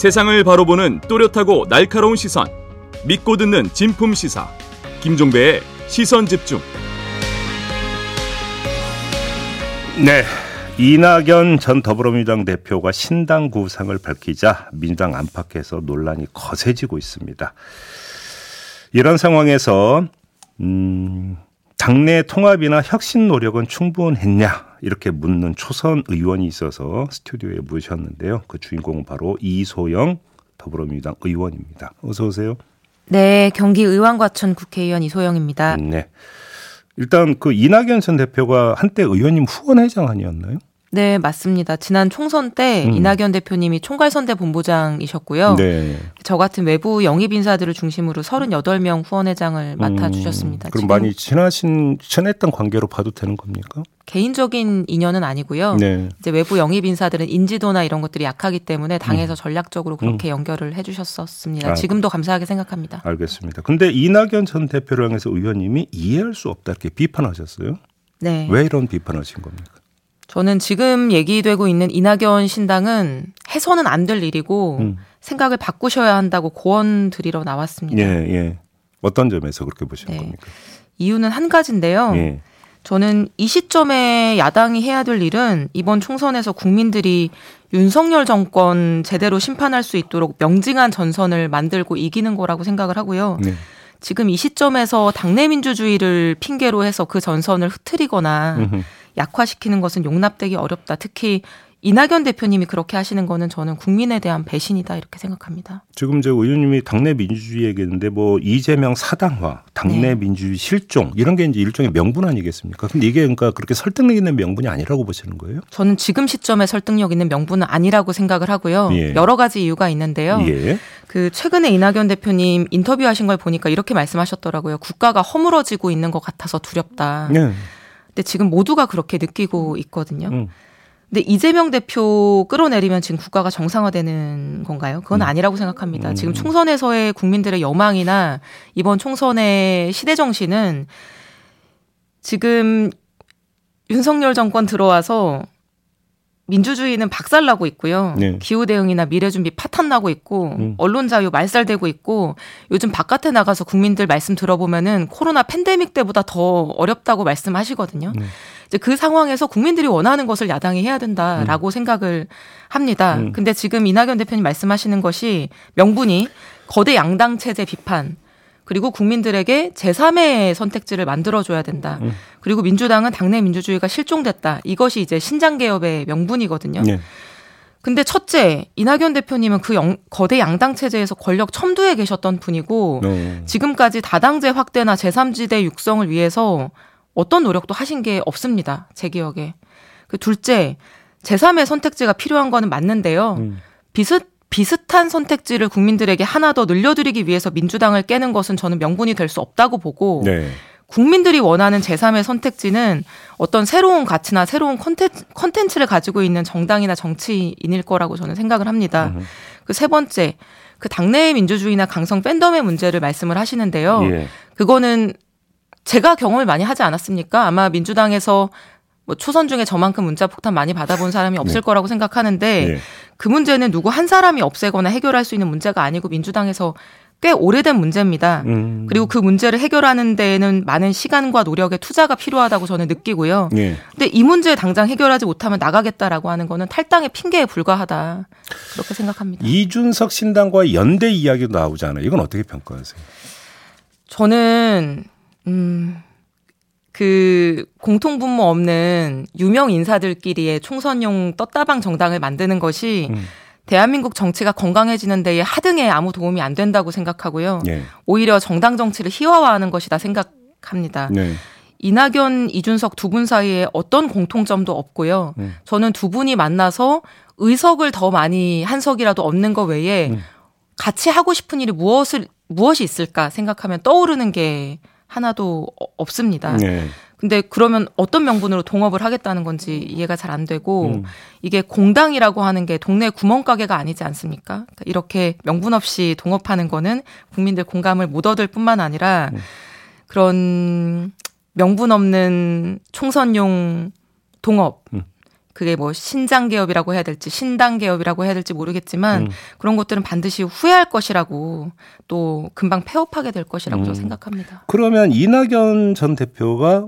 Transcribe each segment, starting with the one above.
세상을 바로 보는 또렷하고 날카로운 시선. 믿고 듣는 진품 시사. 김종배의 시선 집중. 네. 이낙연 전 더불어민주당 대표가 신당 구상을 밝히자 민주당 안팎에서 논란이 거세지고 있습니다. 이런 상황에서 음, 당내 통합이나 혁신 노력은 충분했냐 이렇게 묻는 초선 의원이 있어서 스튜디오에 모셨는데요. 그 주인공은 바로 이소영 더불어민주당 의원입니다. 어서 오세요. 네, 경기 의왕과천 국회의원 이소영입니다. 네. 일단 그 이낙연 전 대표가 한때 의원님 후원회장 아니었나요? 네, 맞습니다. 지난 총선 때 음. 이낙연 대표님이 총괄선대 본부장이셨고요. 네. 저 같은 외부 영입 인사들을 중심으로 38명 후원회장을 맡아 주셨습니다. 음, 그럼 많이 친하신 친했던 관계로 봐도 되는 겁니까? 개인적인 인연은 아니고요. 네. 이제 외부 영입 인사들은 인지도나 이런 것들이 약하기 때문에 당에서 음. 전략적으로 그렇게 음. 연결을 해 주셨었습니다. 아, 지금도 감사하게 생각합니다. 알겠습니다. 근데 이낙연 전 대표를 향해서 의원님이 이해할 수 없다 이렇게 비판하셨어요? 네. 왜 이런 비판하신 겁니까? 저는 지금 얘기되고 있는 이낙연 신당은 해서는 안 될 일이고 음. 생각을 바꾸셔야 한다고 고언 드리러 나왔습니다. 예, 예. 어떤 점에서 그렇게 보시는 네. 겁니까? 이유는 한 가지인데요. 예. 저는 이 시점에 야당이 해야 될 일은 이번 총선에서 국민들이 윤석열 정권 제대로 심판할 수 있도록 명징한 전선을 만들고 이기는 거라고 생각을 하고요. 네. 지금 이 시점에서 당내 민주주의를 핑계로 해서 그 전선을 흐트리거나 음흠. 약화시키는 것은 용납되기 어렵다. 특히 이낙연 대표님이 그렇게 하시는 거는 저는 국민에 대한 배신이다 이렇게 생각합니다. 지금 저 의원님이 당내 민주주의 얘기했는데 뭐 이재명 사당화, 당내 네. 민주주의 실종 이런 게 이제 일종의 명분 아니겠습니까? 근데 이게 그러니까 그렇게 설득력 있는 명분이 아니라고 보시는 거예요? 저는 지금 시점에 설득력 있는 명분은 아니라고 생각을 하고요. 예. 여러 가지 이유가 있는데요. 예. 그 최근에 이낙연 대표님 인터뷰하신 걸 보니까 이렇게 말씀하셨더라고요. 국가가 허물어지고 있는 것 같아서 두렵다. 예. 근데 지금 모두가 그렇게 느끼고 있거든요. 음. 근데 이재명 대표 끌어내리면 지금 국가가 정상화되는 건가요? 그건 음. 아니라고 생각합니다. 음. 지금 총선에서의 국민들의 여망이나 이번 총선의 시대 정신은 지금 윤석열 정권 들어와서 민주주의는 박살나고 있고요. 네. 기후 대응이나 미래 준비 파탄 나고 있고 음. 언론 자유 말살되고 있고 요즘 바깥에 나가서 국민들 말씀 들어보면은 코로나 팬데믹 때보다 더 어렵다고 말씀하시거든요. 네. 이제 그 상황에서 국민들이 원하는 것을 야당이 해야 된다라고 음. 생각을 합니다. 음. 근데 지금 이낙연 대표님 말씀하시는 것이 명분이 거대 양당 체제 비판 그리고 국민들에게 제3의 선택지를 만들어줘야 된다. 음. 그리고 민주당은 당내 민주주의가 실종됐다. 이것이 이제 신장개혁의 명분이거든요. 네. 근데 첫째, 이낙연 대표님은 그 영, 거대 양당 체제에서 권력 첨두에 계셨던 분이고, 네. 지금까지 다당제 확대나 제3지대 육성을 위해서 어떤 노력도 하신 게 없습니다. 제 기억에. 그 둘째, 제3의 선택지가 필요한 거는 맞는데요. 음. 비슷 비슷한 선택지를 국민들에게 하나 더 늘려드리기 위해서 민주당을 깨는 것은 저는 명분이 될 수 없다고 보고 네. 국민들이 원하는 제3의 선택지는 어떤 새로운 가치나 새로운 컨텐츠, 를 가지고 있는 정당이나 정치인일 거라고 저는 생각을 합니다. 그 세 번째, 그 당내의 민주주의나 강성 팬덤의 문제를 말씀을 하시는데요. 예. 그거는 제가 경험을 많이 하지 않았습니까? 아마 민주당에서 뭐 초선 중에 저만큼 문자 폭탄 많이 받아본 사람이 없을 네. 거라고 생각하는데 네. 그 문제는 누구 한 사람이 없애거나 해결할 수 있는 문제가 아니고 민주당에서 꽤 오래된 문제입니다. 음. 그리고 그 문제를 해결하는 데에는 많은 시간과 노력의 투자가 필요하다고 저는 느끼고요. 네. 근데 이 문제 당장 해결하지 못하면 나가겠다라고 하는 거는 탈당의 핑계에 불과하다. 그렇게 생각합니다. 이준석 신당과의 연대 이야기도 나오잖아요. 이건 어떻게 평가하세요? 저는 음 그 공통 분모 없는 유명 인사들끼리의 총선용 떴다방 정당을 만드는 것이 음. 대한민국 정치가 건강해지는 데에 하등에 아무 도움이 안 된다고 생각하고요. 네. 오히려 정당 정치를 희화화하는 것이다 생각합니다. 네. 이낙연, 이준석 두 분 사이에 어떤 공통점도 없고요. 음. 저는 두 분이 만나서 의석을 더 많이 한 석이라도 얻는 것 외에 음. 같이 하고 싶은 일이 무엇을 무엇이 있을까 생각하면 떠오르는 게 하나도 없습니다. 네. 근데 그러면 어떤 명분으로 동업을 하겠다는 건지 이해가 잘 안 되고 음. 이게 공당이라고 하는 게 동네 구멍가게가 아니지 않습니까? 그러니까 이렇게 명분 없이 동업하는 거는 국민들 공감을 못 얻을 뿐만 아니라 음. 그런 명분 없는 총선용 동업 음. 그게 뭐 신장 개업이라고 해야 될지 신당 개업이라고 해야 될지 모르겠지만 음. 그런 것들은 반드시 후회할 것이라고 또 금방 폐업하게 될 것이라고 음. 생각합니다. 그러면 이낙연 전 대표가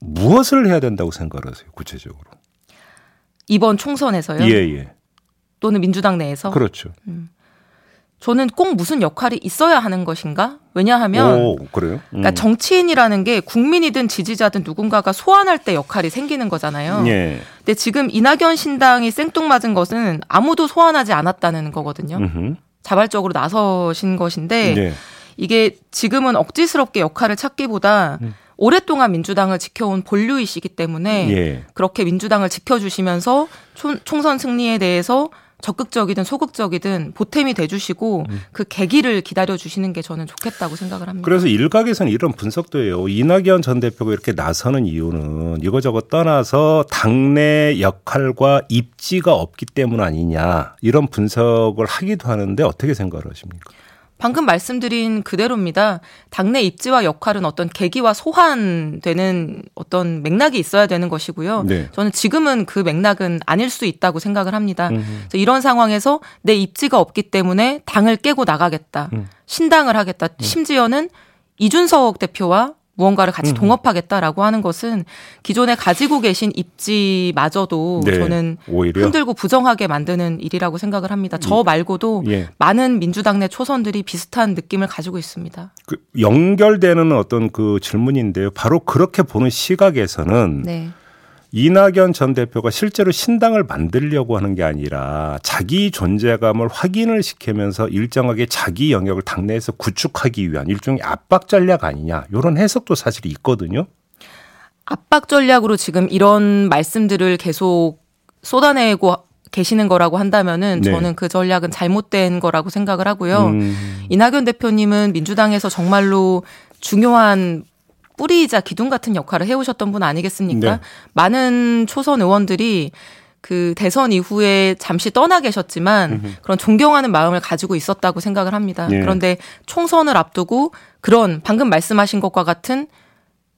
무엇을 해야 된다고 생각하세요? 구체적으로. 이번 총선에서요? 예, 예. 또는 민주당 내에서? 그렇죠. 음. 저는 꼭 무슨 역할이 있어야 하는 것인가? 왜냐하면 오, 그래요? 음. 그러니까 정치인이라는 게 국민이든 지지자든 누군가가 소환할 때 역할이 생기는 거잖아요. 예. 근데 지금 이낙연 신당이 생뚱맞은 것은 아무도 소환하지 않았다는 거거든요. 음흠. 자발적으로 나서신 것인데 예. 이게 지금은 억지스럽게 역할을 찾기보다 음. 오랫동안 민주당을 지켜온 본류이시기 때문에 예. 그렇게 민주당을 지켜주시면서 총, 총선 승리에 대해서 적극적이든 소극적이든 보탬이 돼주시고 음. 그 계기를 기다려주시는 게 저는 좋겠다고 생각을 합니다. 그래서 일각에서는 이런 분석도 해요. 이낙연 전 대표가 이렇게 나서는 이유는 이거저것 떠나서 당내 역할과 입지가 없기 때문 아니냐 이런 분석을 하기도 하는데 어떻게 생각을 하십니까? 방금 말씀드린 그대로입니다. 당내 입지와 역할은 어떤 계기와 소환되는 어떤 맥락이 있어야 되는 것이고요. 네. 저는 지금은 그 맥락은 아닐 수 있다고 생각을 합니다. 그래서 이런 상황에서 내 입지가 없기 때문에 당을 깨고 나가겠다. 음. 신당을 하겠다. 음. 심지어는 이준석 대표와 무언가를 같이 음. 동업하겠다라고 하는 것은 기존에 가지고 계신 입지마저도 네, 저는 오히려? 흔들고 부정하게 만드는 일이라고 생각을 합니다. 저 음. 말고도 예. 많은 민주당 내 초선들이 비슷한 느낌을 가지고 있습니다. 그 연결되는 어떤 그 질문인데요. 바로 그렇게 보는 시각에서는 네. 이낙연 전 대표가 실제로 신당을 만들려고 하는 게 아니라 자기 존재감을 확인을 시키면서 일정하게 자기 영역을 당내에서 구축하기 위한 일종의 압박 전략 아니냐 이런 해석도 사실 있거든요. 압박 전략으로 지금 이런 말씀들을 계속 쏟아내고 계시는 거라고 한다면은 네. 저는 그 전략은 잘못된 거라고 생각을 하고요. 음. 이낙연 대표님은 민주당에서 정말로 중요한 뿌리이자 기둥 같은 역할을 해오셨던 분 아니겠습니까? 네. 많은 초선 의원들이 그 대선 이후에 잠시 떠나 계셨지만 음흠. 그런 존경하는 마음을 가지고 있었다고 생각을 합니다. 네. 그런데 총선을 앞두고 그런 방금 말씀하신 것과 같은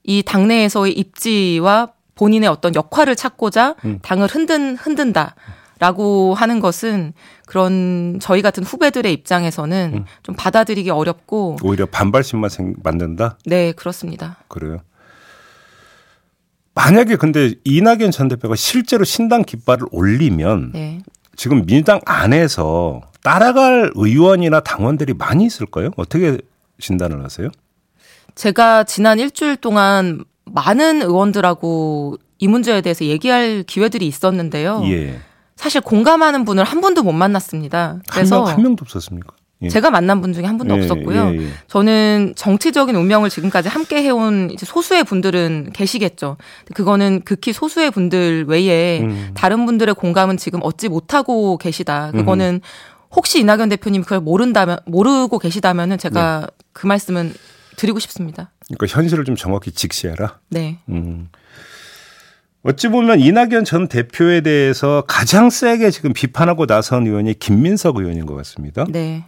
이 당내에서의 입지와 본인의 어떤 역할을 찾고자 음. 당을 흔든 흔든다. 라고 하는 것은 그런 저희 같은 후배들의 입장에서는 음. 좀 받아들이기 어렵고 오히려 반발심만 만든다? 네, 그렇습니다. 그래요. 만약에 근데 이낙연 전 대표가 실제로 신당 깃발을 올리면 네. 지금 민주당 안에서 따라갈 의원이나 당원들이 많이 있을 까요? 어떻게 진단을 하세요? 제가 지난 일주일 동안 많은 의원들하고 이 문제에 대해서 얘기할 기회들이 있었는데요. 예. 사실 공감하는 분을 한 분도 못 만났습니다. 그래서 한, 명, 한 명도 없었습니까? 예. 제가 만난 분 중에 한 분도 예, 없었고요. 예, 예, 저는 정치적인 운명을 지금까지 함께 해온 이제 소수의 분들은 계시겠죠. 그거는 극히 소수의 분들 외에 음. 다른 분들의 공감은 지금 얻지 못하고 계시다. 그거는 음. 혹시 이낙연 대표님 그걸 모른다면 모르고 계시다면은 제가 네. 그 말씀은 드리고 싶습니다. 그러니까 현실을 좀 정확히 직시해라. 네. 음. 어찌 보면 이낙연 전 대표에 대해서 가장 세게 지금 비판하고 나선 의원이 김민석 의원인 것 같습니다. 네.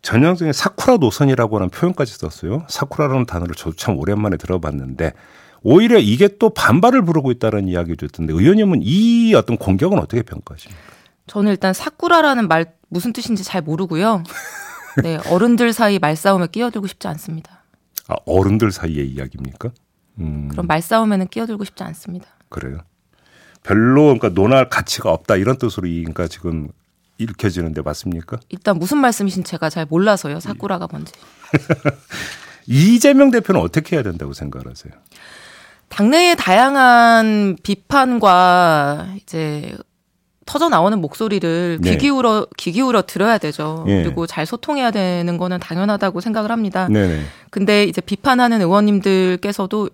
전형적인 사쿠라 노선이라고 하는 표현까지 썼어요. 사쿠라라는 단어를 저도 참 오랜만에 들어봤는데 오히려 이게 또 반발을 부르고 있다는 이야기도 있던데 의원님은 이 어떤 공격은 어떻게 평가하십니까? 저는 일단 사쿠라라는 말 무슨 뜻인지 잘 모르고요. 네, 어른들 사이 말싸움에 끼어들고 싶지 않습니다. 아, 어른들 사이의 이야기입니까? 음. 그럼 말싸움에는 끼어들고 싶지 않습니다. 그래요. 별로 그러니까 논할 가치가 없다 이런 뜻으로 그러니까 지금 읽혀지는데 맞습니까? 일단 무슨 말씀이신 제가 잘 몰라서요. 사쿠라가 뭔지. 이재명 대표는 어떻게 해야 된다고 생각하세요? 당내의 다양한 비판과 이제 터져 나오는 목소리를 네. 귀 기울여 귀 기울여 들어야 되죠. 네. 그리고 잘 소통해야 되는 거는 당연하다고 생각을 합니다. 네. 근데 이제 비판하는 의원님들께서도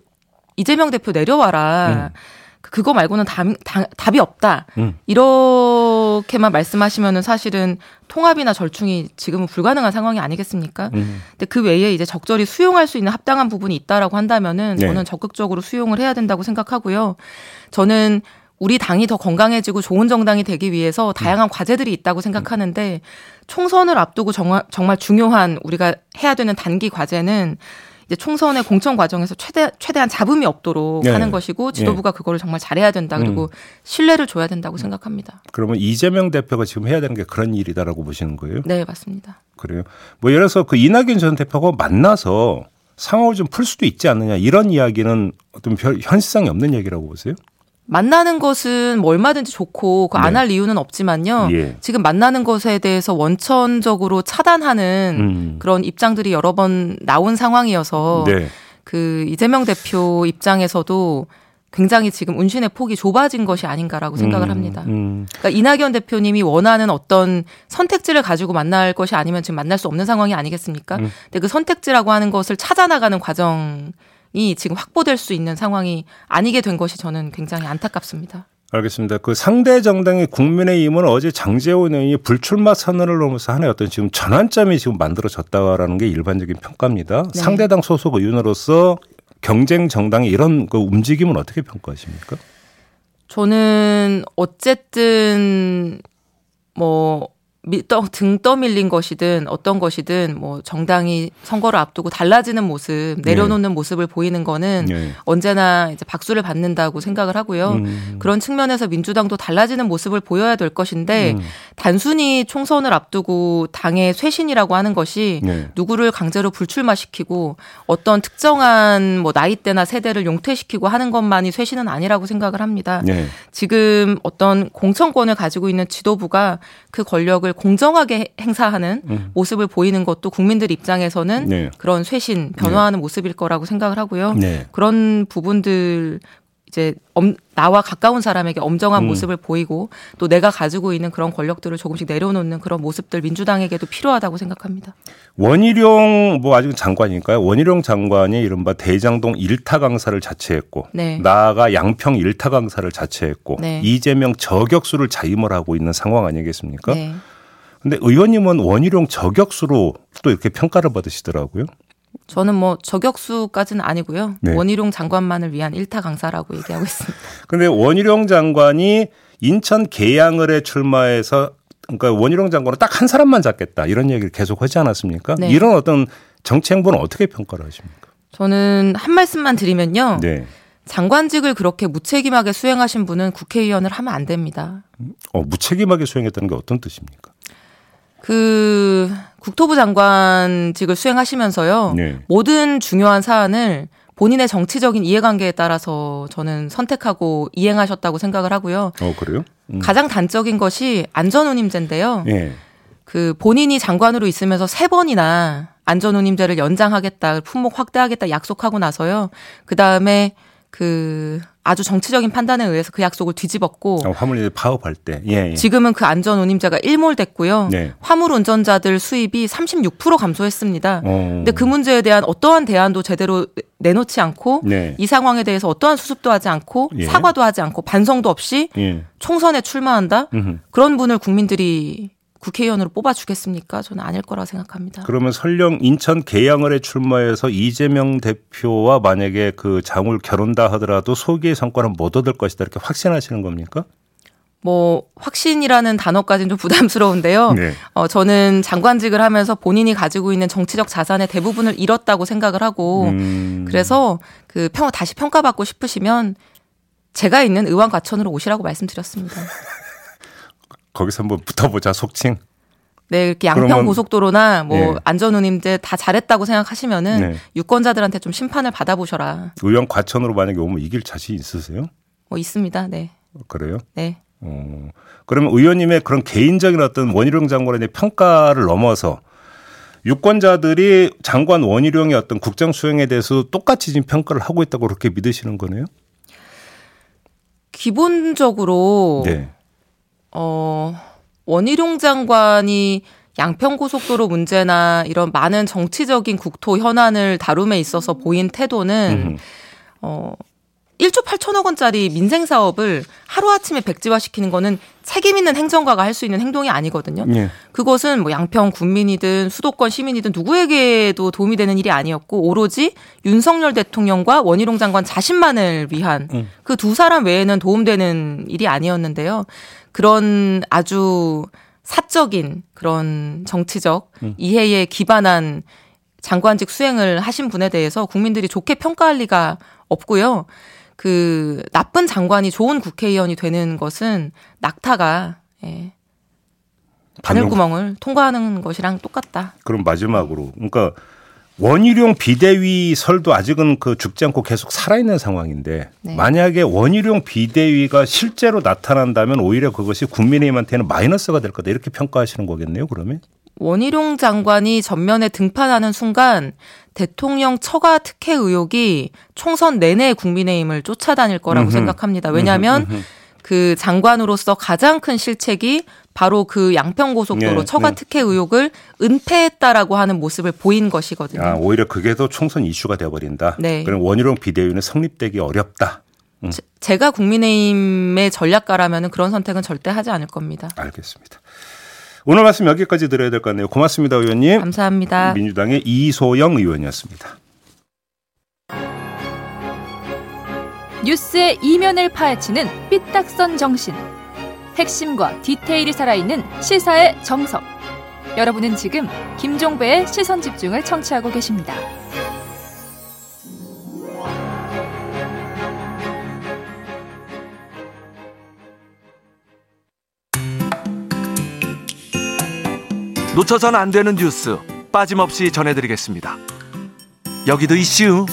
이재명 대표 내려와라. 음. 그거 말고는 답, 답, 이 없다. 음. 이렇게만 말씀하시면은 사실은 통합이나 절충이 지금은 불가능한 상황이 아니겠습니까? 음. 근데 그 외에 이제 적절히 수용할 수 있는 합당한 부분이 있다라고 한다면은 네. 저는 적극적으로 수용을 해야 된다고 생각하고요. 저는 우리 당이 더 건강해지고 좋은 정당이 되기 위해서 다양한 음. 과제들이 있다고 생각하는데 총선을 앞두고 정말, 정말 중요한 우리가 해야 되는 단기 과제는 이제 총선의 공천 과정에서 최대 최대한 잡음이 없도록 네. 하는 것이고 지도부가 네. 그거를 정말 잘해야 된다. 그리고 음. 신뢰를 줘야 된다고 생각합니다. 그러면 이재명 대표가 지금 해야 되는 게 그런 일이다라고 보시는 거예요? 네, 맞습니다. 그래요. 뭐 예를 들어서 그 이낙연 전 대표가 만나서 상황을 좀 풀 수도 있지 않느냐 이런 이야기는 어떤 현실성이 없는 얘기라고 보세요? 만나는 것은 뭐 얼마든지 좋고 그 안할 네. 이유는 없지만요. 예. 지금 만나는 것에 대해서 원천적으로 차단하는 음. 그런 입장들이 여러 번 나온 상황이어서 네. 그 이재명 대표 입장에서도 굉장히 지금 운신의 폭이 좁아진 것이 아닌가라고 생각을 음, 합니다. 음. 그러니까 이낙연 대표님이 원하는 어떤 선택지를 가지고 만날 것이 아니면 지금 만날 수 없는 상황이 아니겠습니까? 음. 근데 그 선택지라고 하는 것을 찾아나가는 과정 이 지금 확보될 수 있는 상황이 아니게 된 것이 저는 굉장히 안타깝습니다. 알겠습니다. 그 상대 정당의 국민의힘은 어제 장재원 의원이 불출마 선언을 넘어서 하나의 어떤 지금 전환점이 지금 만들어졌다라는 게 일반적인 평가입니다. 네. 상대당 소속 의원으로서 경쟁 정당의 이런 그 움직임은 어떻게 평가하십니까? 저는 어쨌든 뭐 등 떠밀린 것이든 어떤 것이든 뭐 정당이 선거를 앞두고 달라지는 모습 내려놓는 네. 모습을 보이는 거는 네. 언제나 이제 박수를 받는다고 생각을 하고요. 음. 그런 측면에서 민주당도 달라지는 모습을 보여야 될 것인데 음. 단순히 총선을 앞두고 당의 쇄신이라고 하는 것이 네. 누구를 강제로 불출마시키고 어떤 특정한 뭐 나이대나 세대를 용퇴시키고 하는 것만이 쇄신은 아니라고 생각을 합니다. 네. 지금 어떤 공천권을 가지고 있는 지도부가 그 권력을 권력을 공정하게 행사하는 음. 모습을 보이는 것도 국민들 입장에서는 네. 그런 쇄신 변화하는 네. 모습일 거라고 생각을 하고요. 네. 그런 부분들 이제 엄, 나와 가까운 사람에게 엄정한 음. 모습을 보이고 또 내가 가지고 있는 그런 권력들을 조금씩 내려놓는 그런 모습들 민주당에게도 필요하다고 생각합니다. 원희룡 뭐 아직 장관이니까요. 원희룡 장관이 이른바 대장동 일타 강사를 자체했고 네. 나아가 양평 일타 강사를 자체했고 네. 이재명 저격수를 자임을 하고 있는 상황 아니겠습니까? 네. 근데 의원님은 원희룡 저격수로 또 이렇게 평가를 받으시더라고요. 저는 뭐 저격수까지는 아니고요. 네. 원희룡 장관만을 위한 일타 강사라고 얘기하고 있습니다. 근데 원희룡 장관이 인천 계양을에 출마해서 그러니까 원희룡 장관은 딱 한 사람만 잡겠다 이런 얘기를 계속 하지 않았습니까? 네. 이런 어떤 정치 행보는 어떻게 평가를 하십니까? 저는 한 말씀만 드리면요. 네. 장관직을 그렇게 무책임하게 수행하신 분은 국회의원을 하면 안 됩니다. 어, 무책임하게 수행했다는 게 어떤 뜻입니까? 그 국토부 장관직을 수행하시면서요. 네. 모든 중요한 사안을 본인의 정치적인 이해관계에 따라서 저는 선택하고 이행하셨다고 생각을 하고요. 어, 그래요? 음. 가장 단적인 것이 안전운임제인데요. 네. 그 본인이 장관으로 있으면서 세 번이나 안전운임제를 연장하겠다, 품목 확대하겠다 약속하고 나서요. 그 다음에 그 아주 정치적인 판단에 의해서 그 약속을 뒤집었고 어, 화물 파업할 때 예, 예. 지금은 그 안전 운임자가 일몰됐고요. 네. 화물 운전자들 수입이 36% 감소했습니다. 어. 근데 그 문제에 대한 어떠한 대안도 제대로 내놓지 않고 네. 이 상황에 대해서 어떠한 수습도 하지 않고 예. 사과도 하지 않고 반성도 없이 예. 총선에 출마한다. 음흠. 그런 분을 국민들이 국회의원으로 뽑아주겠습니까? 저는 아닐 거라 생각합니다. 그러면 설령 인천 계양을에 출마해서 이재명 대표와 만약에 그 장울 결혼다 하더라도 소기의 성과는 못 얻을 것이다 이렇게 확신하시는 겁니까? 뭐 확신이라는 단어까지는 좀 부담스러운데요. 네. 어, 저는 장관직을 하면서 본인이 가지고 있는 정치적 자산의 대부분을 잃었다고 생각을 하고 음. 그래서 그 평, 다시 평가받고 싶으시면 제가 있는 의원 과천으로 오시라고 말씀드렸습니다. 거기서 한번 붙어보자 속칭. 네, 이렇게 양평 고속도로나 뭐 예. 안전운임제 다 잘했다고 생각하시면은 네. 유권자들한테 좀 심판을 받아보셔라. 의원 과천으로 만약에 오면 이길 자신 있으세요? 뭐 있습니다. 네. 그래요? 네. 어, 그러면 의원님의 그런 개인적인 어떤 원희룡 대한 평가를 넘어서 유권자들이 장관 원희룡의 어떤 국정 수행에 대해서 똑같이 지금 평가를 하고 있다고 그렇게 믿으시는 거네요? 기본적으로 네. 어, 원희룡 장관이 양평고속도로 문제나 이런 많은 정치적인 국토 현안을 다룸에 있어서 보인 태도는, 음. 어, 1조 8천억 원짜리 민생 사업을 하루아침에 백지화 시키는 거는 책임 있는 행정가가 할 수 있는 행동이 아니거든요. 예. 그것은 뭐 양평 군민이든 수도권 시민이든 누구에게도 도움이 되는 일이 아니었고 오로지 윤석열 대통령과 원희룡 장관 자신만을 위한 음. 그두 사람 외에는 도움되는 일이 아니었는데요. 그런 아주 사적인 그런 정치적 음. 이해에 기반한 장관직 수행을 하신 분에 대해서 국민들이 좋게 평가할 리가 없고요. 그 나쁜 장관이 좋은 국회의원이 되는 것은 낙타가 예. 바늘구멍을 통과하는 것이랑 똑같다. 그럼 마지막으로 그러니까 원희룡 비대위 설도 아직은 그 죽지 않고 계속 살아있는 상황인데 네. 만약에 원희룡 비대위가 실제로 나타난다면 오히려 그것이 국민의힘한테는 마이너스가 될 거다 이렇게 평가하시는 거겠네요. 그러면 원희룡 장관이 전면에 등판하는 순간 대통령 처가 특혜 의혹이 총선 내내 국민의힘을 쫓아다닐 거라고 음흠. 생각합니다. 왜냐하면 음흠. 그 장관으로서 가장 큰 실책이 바로 그 양평고속도로 네, 처가 네. 특혜 의혹을 은폐했다라고 하는 모습을 보인 것이거든요. 아, 오히려 그게 더 총선 이슈가 되어버린다. 네. 그럼 원희룡 비대위는 성립되기 어렵다. 음. 제, 가 국민의힘의 전략가라면 그런 선택은 절대 하지 않을 겁니다. 알겠습니다. 오늘 말씀 여기까지 드려야 될 것 같네요. 고맙습니다, 의원님. 감사합니다. 민주당의 이소영 의원이었습니다. 뉴스의 이면을 파헤치는 삐딱선 정신. 핵심과 디테일이 살아있는 시사의 정석. 여러분은 지금 김종배의 시선 집중을 청취하고 계십니다. 놓쳐선 안 되는 뉴스 빠짐없이 전해드리겠습니다. 여기도 이슈.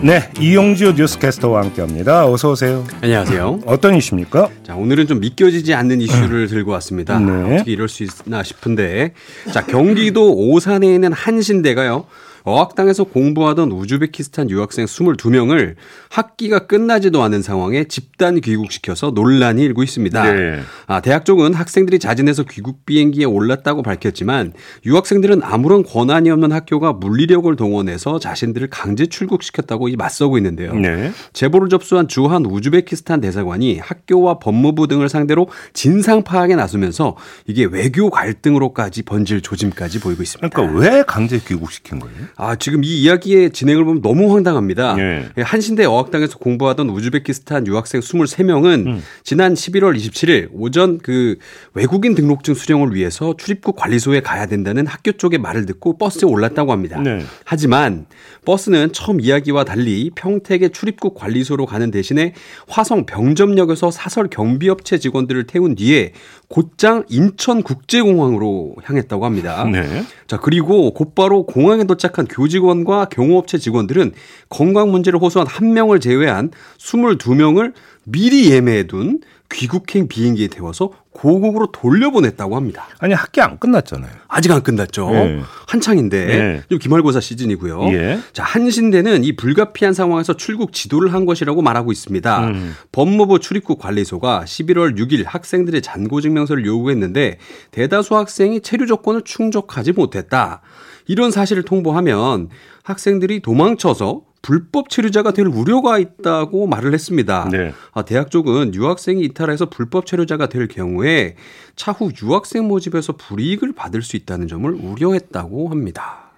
네, 이용주 뉴스캐스터와 함께합니다. 어서 오세요. 안녕하세요. 어떤 이슈입니까? 자, 오늘은 좀 믿겨지지 않는 이슈를 들고 왔습니다. 네. 어떻게 이럴 수 있나 싶은데, 자 경기도 오산에 있는 한신대가요. 어학당에서 공부하던 우즈베키스탄 유학생 22명을 학기가 끝나지도 않은 상황에 집단 귀국시켜서 논란이 일고 있습니다. 네. 아, 대학 쪽은 학생들이 자진해서 귀국 비행기에 올랐다고 밝혔지만 유학생들은 아무런 권한이 없는 학교가 물리력을 동원해서 자신들을 강제 출국시켰다고 맞서고 있는데요. 네. 제보를 접수한 주한 우즈베키스탄 대사관이 학교와 법무부 등을 상대로 진상 파악에 나서면서 이게 외교 갈등으로까지 번질 조짐까지 보이고 있습니다. 그러니까 왜 강제 귀국시킨 거예요? 아, 지금 이 이야기의 진행을 보면 너무 황당합니다. 예. 예. 한신대 어학당에서 공부하던 우즈베키스탄 유학생 23명은 음. 지난 11월 27일 오전 그 외국인 등록증 수령을 위해서 출입국 관리소에 가야 된다는 학교 쪽의 말을 듣고 버스에 올랐다고 합니다. 네. 하지만 버스는 처음 이야기와 달리 평택의 출입국 관리소로 가는 대신에 화성 병점역에서 사설 경비업체 직원들을 태운 뒤에 곧장 인천국제공항으로 향했다고 합니다. 네. 자, 그리고 곧바로 공항에 도착한 교직원과 경호업체 직원들은 건강 문제를 호소한 한 명을 제외한 22명을 미리 예매해둔 귀국행 비행기에 태워서 고국으로 돌려보냈다고 합니다. 아니 학기 안 끝났잖아요. 아직 안 끝났죠. 네. 한창인데 네. 좀 기말고사 시즌이고요. 예. 자 한신대는 이 불가피한 상황에서 출국 지도를 한 것이라고 말하고 있습니다. 음. 법무부 출입국 관리소가 11월 6일 학생들의 잔고 증명서를 요구했는데 대다수 학생이 체류 조건을 충족하지 못했다. 이런 사실을 통보하면 학생들이 도망쳐서 불법 체류자가 될 우려가 있다고 말을 했습니다. 네. 아, 대학 쪽은 유학생이 이탈해서 불법 체류자가 될 경우에 차후 유학생 모집에서 불이익을 받을 수 있다는 점을 우려했다고 합니다.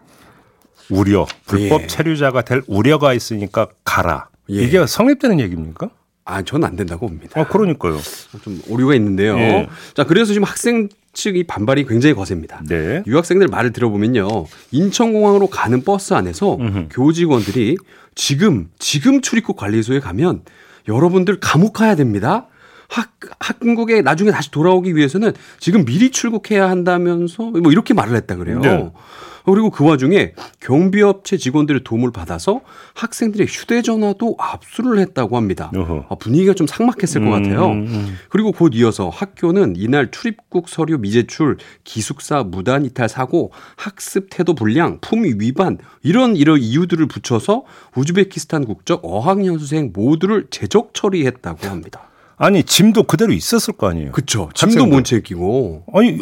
우려. 불법 예. 체류자가 될 우려가 있으니까 가라. 예. 이게 성립되는 얘기입니까? 아, 저는 안 된다고 봅니다. 아, 그러니까요. 좀 오류가 있는데요. 예. 자, 그래서 지금 학생 측이 반발이 굉장히 거셉니다. 네. 유학생들 말을 들어보면요. 인천공항으로 가는 버스 안에서 음흠. 교직원들이 지금, 지금 출입국 관리소에 가면 여러분들 감옥 가야 됩니다. 학, 한국에 나중에 다시 돌아오기 위해서는 지금 미리 출국해야 한다면서 뭐 이렇게 말을 했다 그래요. 네. 그리고 그 와중에 경비업체 직원들의 도움을 받아서 학생들의 휴대전화도 압수를 했다고 합니다. 아, 분위기가 좀 삭막했을 음, 것 같아요. 음, 음. 그리고 곧 이어서 학교는 이날 출입국 서류 미제출, 기숙사 무단 이탈 사고, 학습 태도 불량, 품위 위반 이런 이런 이유들을 붙여서 우즈베키스탄 국적 어학연수생 모두를 제적 처리했다고 합니다. 아니 짐도 그대로 있었을 거 아니에요. 그렇죠. 짐도 못 챙기고. 아니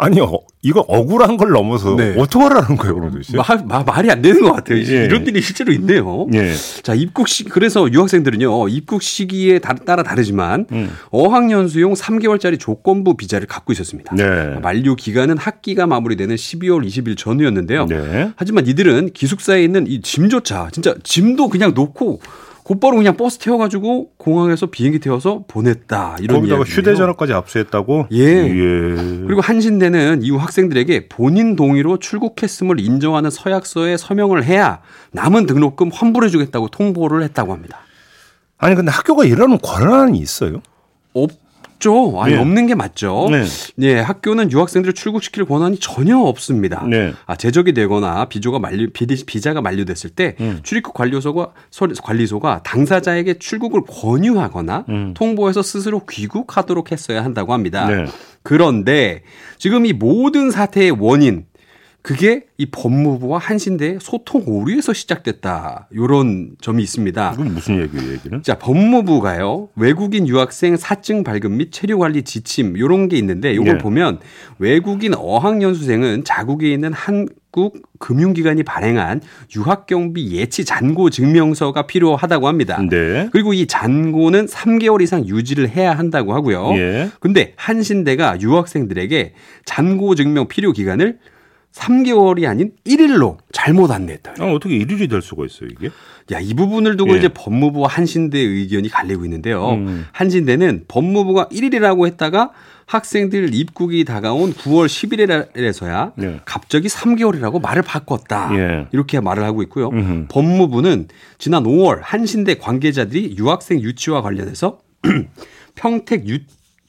아니요. 이거 억울한 걸 넘어서 네. 어떻게 하라는 거예요, 그럼 도대체? 말, 말이 안 되는 것 같아요. 예. 이런 일이 실제로 있네요. 예. 자, 입국 시 그래서 유학생들은요, 입국 시기에 따라 다르지만 음. 어학연수용 3개월짜리 조건부 비자를 갖고 있었습니다. 네. 만료 기간은 학기가 마무리되는 12월 20일 전후였는데요. 네. 하지만 이들은 기숙사에 있는 이 짐조차 진짜 짐도 그냥 놓고 곧바로 그냥 버스 태워가지고 공항에서 비행기 태워서 보냈다. 이런 거기다가 휴대전화까지 압수했다고? 예. 예. 그리고 한신대는 이후 학생들에게 본인 동의로 출국했음을 인정하는 서약서에 서명을 해야 남은 등록금 환불해주겠다고 통보를 했다고 합니다. 아니 근데 학교가 이러는 권한이 있어요? 없 없죠. 아니 네. 없는 게 맞죠. 네. 네. 학교는 유학생들을 출국시킬 권한이 전혀 없습니다. 네. 아, 제적이 되거나 비조가 만료 비자가 만료됐을 때 음. 출입국 관리소가 관리소가 당사자에게 출국을 권유하거나 음. 통보해서 스스로 귀국하도록 했어야 한다고 합니다. 네. 그런데 지금 이 모든 사태의 원인 그게 이 법무부와 한신대의 소통 오류에서 시작됐다. 요런 점이 있습니다. 이건 무슨 얘기예요, 얘기는? 자, 법무부가요. 외국인 유학생 사증 발급 및 체류 관리 지침 요런 게 있는데 요걸 네. 보면 외국인 어학 연수생은 자국에 있는 한국 금융기관이 발행한 유학경비 예치 잔고 증명서가 필요하다고 합니다. 네. 그리고 이 잔고는 3개월 이상 유지를 해야 한다고 하고요. 예. 근데 한신대가 유학생들에게 잔고 증명 필요 기간을 3개월이 아닌 1일로 잘못 안내했다. 아, 어떻게 1일이 될 수가 있어요, 이게? 야, 이 부분을 두고 예. 이제 법무부와 한신대 의견이 갈리고 있는데요. 음. 한신대는 법무부가 1일이라고 했다가 학생들 입국이 다가온 9월 11일에서야 예. 갑자기 3개월이라고 말을 바꿨다. 예. 이렇게 말을 하고 있고요. 음흠. 법무부는 지난 5월 한신대 관계자들이 유학생 유치와 관련해서 평택 유,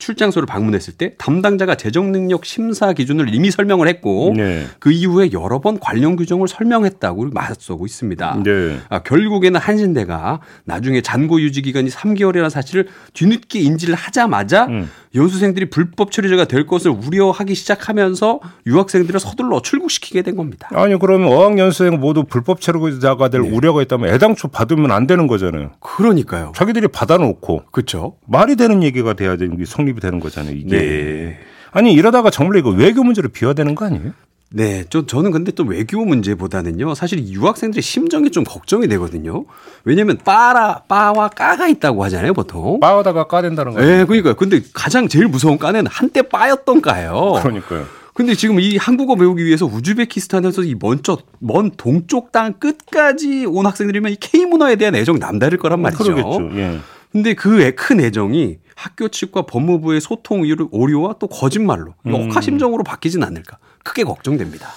출장소를 방문했을 때 담당자가 재정 능력 심사 기준을 이미 설명을 했고 네. 그 이후에 여러 번 관련 규정을 설명했다고 맞서고 있습니다. 네. 아, 결국에는 한신대가 나중에 잔고 유지 기간이 3개월이라는 사실을 뒤늦게 인지를 하자마자 음. 연수생들이 불법 처리자가 될 것을 우려하기 시작하면서 유학생들을 서둘러 출국시키게 된 겁니다. 아니 그러면 어학 연수생 모두 불법 처리자가 될 네. 우려가 있다면 애당초 받으면 안 되는 거잖아요. 그러니까요. 자기들이 받아놓고 그렇죠. 말이 되는 얘기가 돼야 되는 게 성립 이 되는 거잖아요. 이게 네. 아니 이러다가 정말 이거 외교 문제로 비화되는 거 아니에요? 네, 저, 저는 근데 또 외교 문제보다는요, 사실 유학생들의 심정이 좀 걱정이 되거든요. 왜냐면 빠라, 빠와 까가 있다고 하잖아요, 보통. 빠하다가 까 된다는 거예요. 네, 그러니까. 근데 가장 제일 무서운 까는 한때 빠였던 까예요. 그러니까요. 근데 지금 이 한국어 배우기 위해서 우즈베키스탄에서 이 먼저 먼 동쪽 땅 끝까지 온 학생들이면 이 K 문화에 대한 애정 남다를 거란 말이죠. 그러겠죠. 예. 근데 그 큰 애정이 학교 측과 법무부의 소통 오류와 또 거짓말로 음. 억하심정으로 바뀌진 않을까. 크게 걱정됩니다.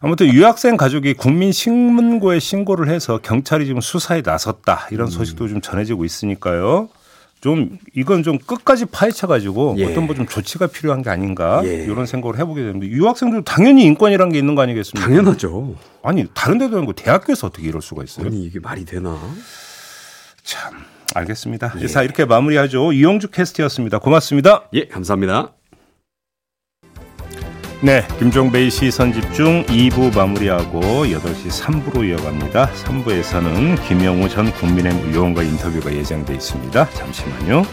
아무튼 유학생 가족이 국민신문고에 신고를 해서 경찰이 지금 수사에 나섰다 이런 음. 소식도 좀 전해지고 있으니까요. 좀 이건 좀 끝까지 파헤쳐 가지고 예. 어떤 뭐 좀 조치가 필요한 게 아닌가 예. 이런 생각을 해보게 됩니다. 유학생들 당연히 인권이란 게 있는 거 아니겠습니까? 당연하죠. 아니 다른 데도 아니고 대학교에서 어떻게 이럴 수가 있어요? 아니 이게 말이 되나? 참 알겠습니다. 예. 자 이렇게 마무리하죠. 이용주 캐스트였습니다. 고맙습니다. 예 감사합니다. 네, 김종배의 시선 집중 2부 마무리하고 8시 3부로 이어갑니다. 3부에서는 김영우 전 국민의힘 의원과 인터뷰가 예정돼 있습니다. 잠시만요.